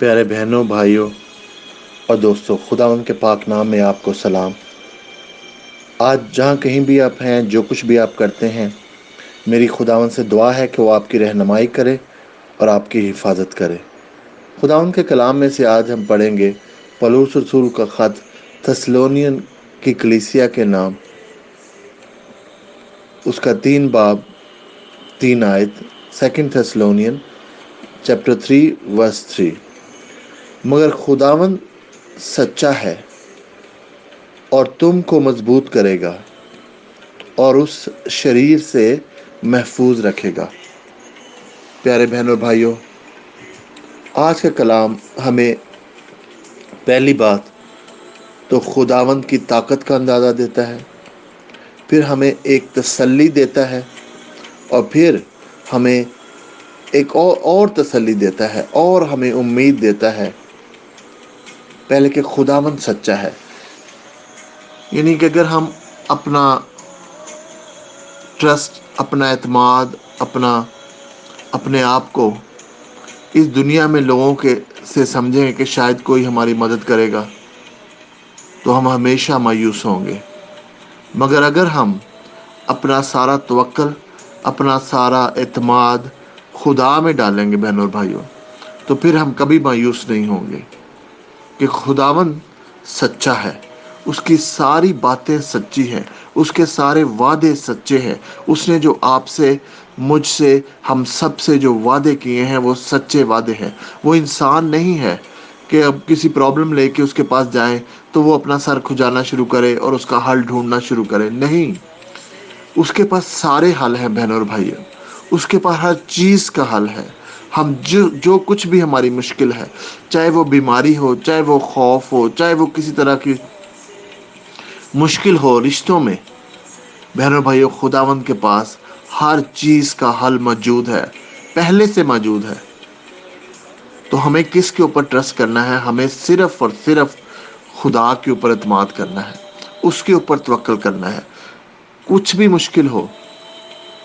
پیارے بہنوں، بھائیوں اور دوستوں خدا ان کے پاک نام میں آپ کو سلام۔ آج جہاں کہیں بھی آپ ہیں، جو کچھ بھی آپ کرتے ہیں، میری خداون سے دعا ہے کہ وہ آپ کی رہنمائی کرے اور آپ کی حفاظت کرے۔ خداون کے کلام میں سے آج ہم پڑھیں گے پلوس رسول کا خط تسلونین کی کلیسیا کے نام۔ اس کا تین باب، تین آیت، second Thessalonian chapter three, verse three. مگر خداون سچا ہے اور تم کو مضبوط کرے گا اور اس شریر سے محفوظ رکھے گا۔ پیارے بہنوں بھائیوں، آج کا کلام ہمیں پہلی بات تو خداون کی طاقت کا اندازہ دیتا ہے، پھر ہمیں ایک تسلی دیتا ہے اور پھر ہمیں ایک اور اور تسلی دیتا ہے اور ہمیں امید دیتا ہے۔ پہلے کہ خداون سچا ہے۔ یعنی کہ اگر ہم اپنا ٹرسٹ اپنا اعتماد، اپنا، اپنے آپ کو اس دنیا میں لوگوں کے سے سمجھیں کہ شاید کوئی ہماری مدد کرے گا، تو ہم ہمیشہ مایوس ہوں گے۔ مگر اگر ہم اپنا سارا توکل، اپنا سارا اعتماد خدا میں ڈالیں گے بہنوں اور بھائیوں، تو پھر ہم کبھی مایوس نہیں ہوں گے۔ کہ خداون سچا ہے۔ اس کی ساری باتیں سچی ہیں۔ اس کے سارے وعدے سچے ہیں۔ اس نے جو آپ سے، مجھ سے، ہم سب سے جو وعدے کیے ہیں، وہ سچے وعدے ہیں۔ وہ انسان نہیں ہے کہ اب کسی پرابلم لے کے اس کے پاس جائیں تو وہ اپنا سر کھجانا شروع کرے اور اس کا حل ڈھونڈنا شروع کرے۔ نہیں۔ اس کے پاس سارے حل ہیں بہنوں اور بھائیوں۔ اس کے پاس ہر چیز کا حل ہے۔ ہم جو جو کچھ بھی ہماری مشکل ہے، چاہے وہ بیماری ہو، چاہے وہ خوف ہو، چاہے وہ کسی طرح کی مشکل ہو رشتوں میں، بہنوں بھائیوں خداون کے پاس ہر چیز کا حل موجود ہے، پہلے سے موجود ہے۔ تو ہمیں کس کے اوپر ٹرسٹ کرنا ہے؟ ہمیں صرف اور صرف خدا کے اوپر اعتماد کرنا ہے، اس کے اوپر توکل کرنا ہے۔ کچھ بھی مشکل ہو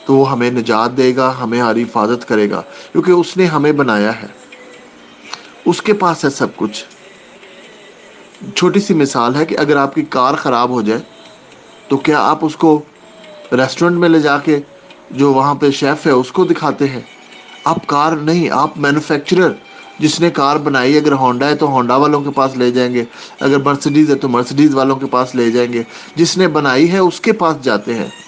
تو وہ ہمیں نجات دے گا، ہمیں ہماری حفاظت کرے گا، کیونکہ اس نے ہمیں بنایا ہے۔ اس کے پاس ہے سب کچھ۔ چھوٹی سی مثال ہے کہ اگر آپ کی کار خراب ہو جائے، تو کیا آپ اس کو ریسٹورنٹ میں لے جا کے جو وہاں پہ شیف ہے، اس کو دکھاتے ہیں؟ آپ کار نہیں، آپ مینوفیکچرر۔ جس نے کار بنائی، اگر ہونڈا ہے تو ہونڈا والوں کے پاس لے جائیں گے، اگر مرسڈیز ہے تو مرسڈیز والوں کے پاس لے جائیں گے۔ جس نے بنائی ہے، اس کے پاس جاتے ہیں۔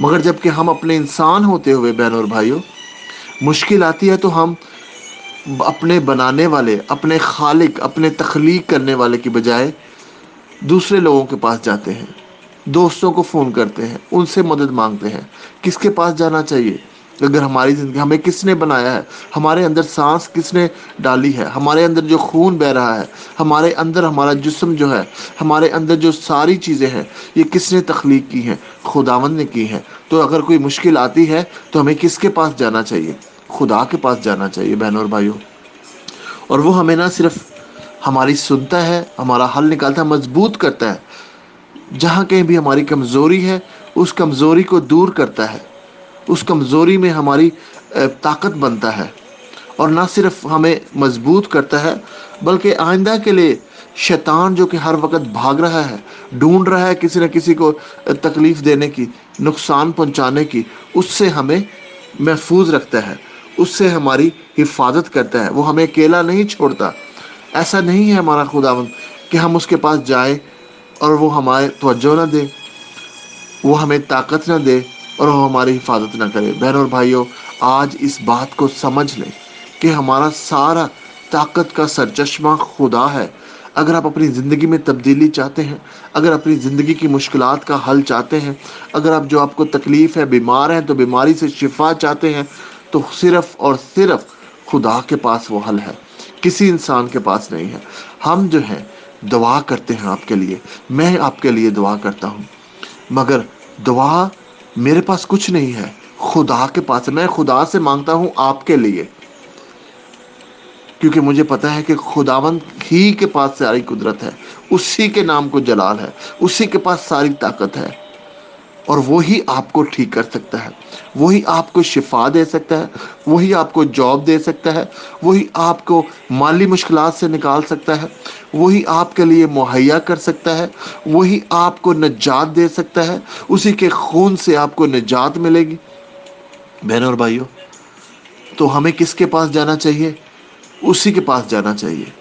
مگر جبکہ ہم اپنے انسان ہوتے ہوئے بہن اور بھائیوں، مشکل آتی ہے تو ہم اپنے بنانے والے، اپنے خالق، اپنے تخلیق کرنے والے کی بجائے دوسرے لوگوں کے پاس جاتے ہیں، دوستوں کو فون کرتے ہیں، ان سے مدد مانگتے ہیں، کس کے پاس جانا چاہیے؟ اگر ہماری زندگی، ہمیں کس نے بنایا ہے؟ ہمارے اندر سانس کس نے ڈالی ہے؟ ہمارے اندر جو خون بہ رہا ہے، ہمارے اندر ہمارا جسم جو ہے، ہمارے اندر جو ساری چیزیں ہیں، یہ کس نے تخلیق کی ہیں؟ خداون نے کی ہیں۔ تو اگر کوئی مشکل آتی ہے، تو ہمیں کس کے پاس جانا چاہیے؟ خدا کے پاس جانا چاہیے، بہنوں اور بھائیوں۔ اور وہ ہمیں نہ صرف ہماری سنتا ہے، ہمارا حل نکالتا ہے، مضبوط کرتا ہے۔ جہاں کہیں بھی ہماری کمزوری ہے، اس کمزوری کو دور کرتا ہے۔ اس کمزوری میں ہماری طاقت بنتا ہے اور نہ صرف ہمیں مضبوط کرتا ہے، بلکہ آئندہ کے لیے شیطان جو کہ ہر وقت بھاگ رہا ہے، ڈھونڈ رہا ہے کسی نہ کسی کو تکلیف دینے کی، نقصان پہنچانے کی، اس سے ہمیں محفوظ رکھتا ہے، اس سے ہماری حفاظت کرتا ہے، وہ ہمیں اکیلا نہیں چھوڑتا۔ ایسا نہیں ہے ہمارا خداون کہ ہم اس کے پاس جائیں اور وہ ہمارے توجہ نہ دے وہ ہمیں طاقت نہ دے اور وہ ہماری حفاظت نہ کرے۔ بہن اور بھائیوں، آج اس بات کو سمجھ لیں کہ ہمارا سارا طاقت کا سرچشمہ خدا ہے۔ اگر آپ اپنی زندگی میں تبدیلی چاہتے ہیں، اگر اپنی زندگی کی مشکلات کا حل چاہتے ہیں، اگر آپ جو آپ کو تکلیف ہے، بیمار ہیں، تو بیماری سے شفا چاہتے ہیں، تو صرف اور صرف خدا کے پاس وہ حل ہے۔ کسی انسان کے پاس نہیں ہے۔ ہم جو ہیں، دعا کرتے ہیں آپ کے لیے۔ میں آپ کے لیے دعا کرتا ہوں۔ مگر دعا میرے پاس کچھ نہیں ہے۔ خدا کے پاس میں خدا سے مانگتا ہوں آپ کے لیے۔ کیونکہ مجھے پتا ہے کہ خداون ہی کے پاس ساری قدرت ہے۔ اسی کے نام کو جلال ہے۔ اسی کے پاس ساری طاقت ہے۔ اور وہی آپ کو ٹھیک کر سکتا ہے۔ وہی آپ کو شفا دے سکتا ہے۔ وہی آپ کو جاب دے سکتا ہے۔ وہی آپ کو مالی مشکلات سے نکال سکتا ہے۔ وہی آپ کے لیے مہیا کر سکتا ہے۔ وہی آپ کو نجات دے سکتا ہے۔ اسی کے خون سے آپ کو نجات ملے گی۔ بہنوں اور بھائیوں، تو ہمیں کس کے پاس جانا چاہیے؟ اسی کے پاس جانا چاہیے۔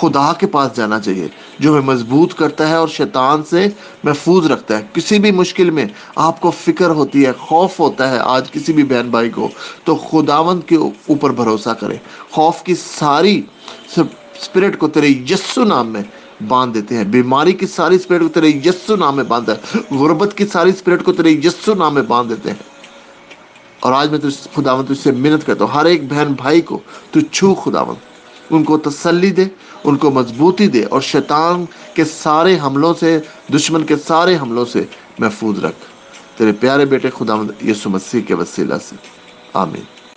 خدا کے پاس جانا چاہیے، جو ہمیں مضبوط کرتا ہے اور شیطان سے محفوظ رکھتا ہے۔ کسی بھی مشکل میں آپ کو فکر ہوتی ہے، خوف ہوتا ہے آج کسی بھی بہن بھائی کو، تو خداوند کے اوپر بھروسہ کرے خوف کی ساری اسپرٹ کو تیرے یسو نام میں باندھ دیتے ہیں۔ بیماری کی ساری اسپرٹ کو تیرے یسو نام میں باندھ ہے غربت کی ساری اسپرٹ کو تیرے یسو نام میں باندھ دیتے ہیں۔ اور آج میں خداوند تجھ سے منت کرتا ہوں۔ ہر ایک بہن بھائی کو تو چھو خداوند۔ ان کو تسلی دے ان کو مضبوطی دے اور شیطان کے سارے حملوں سے، دشمن کے سارے حملوں سے محفوظ رکھ۔ تیرے پیارے بیٹے خدا یسو مسیح کے وسیلہ سے۔ آمین۔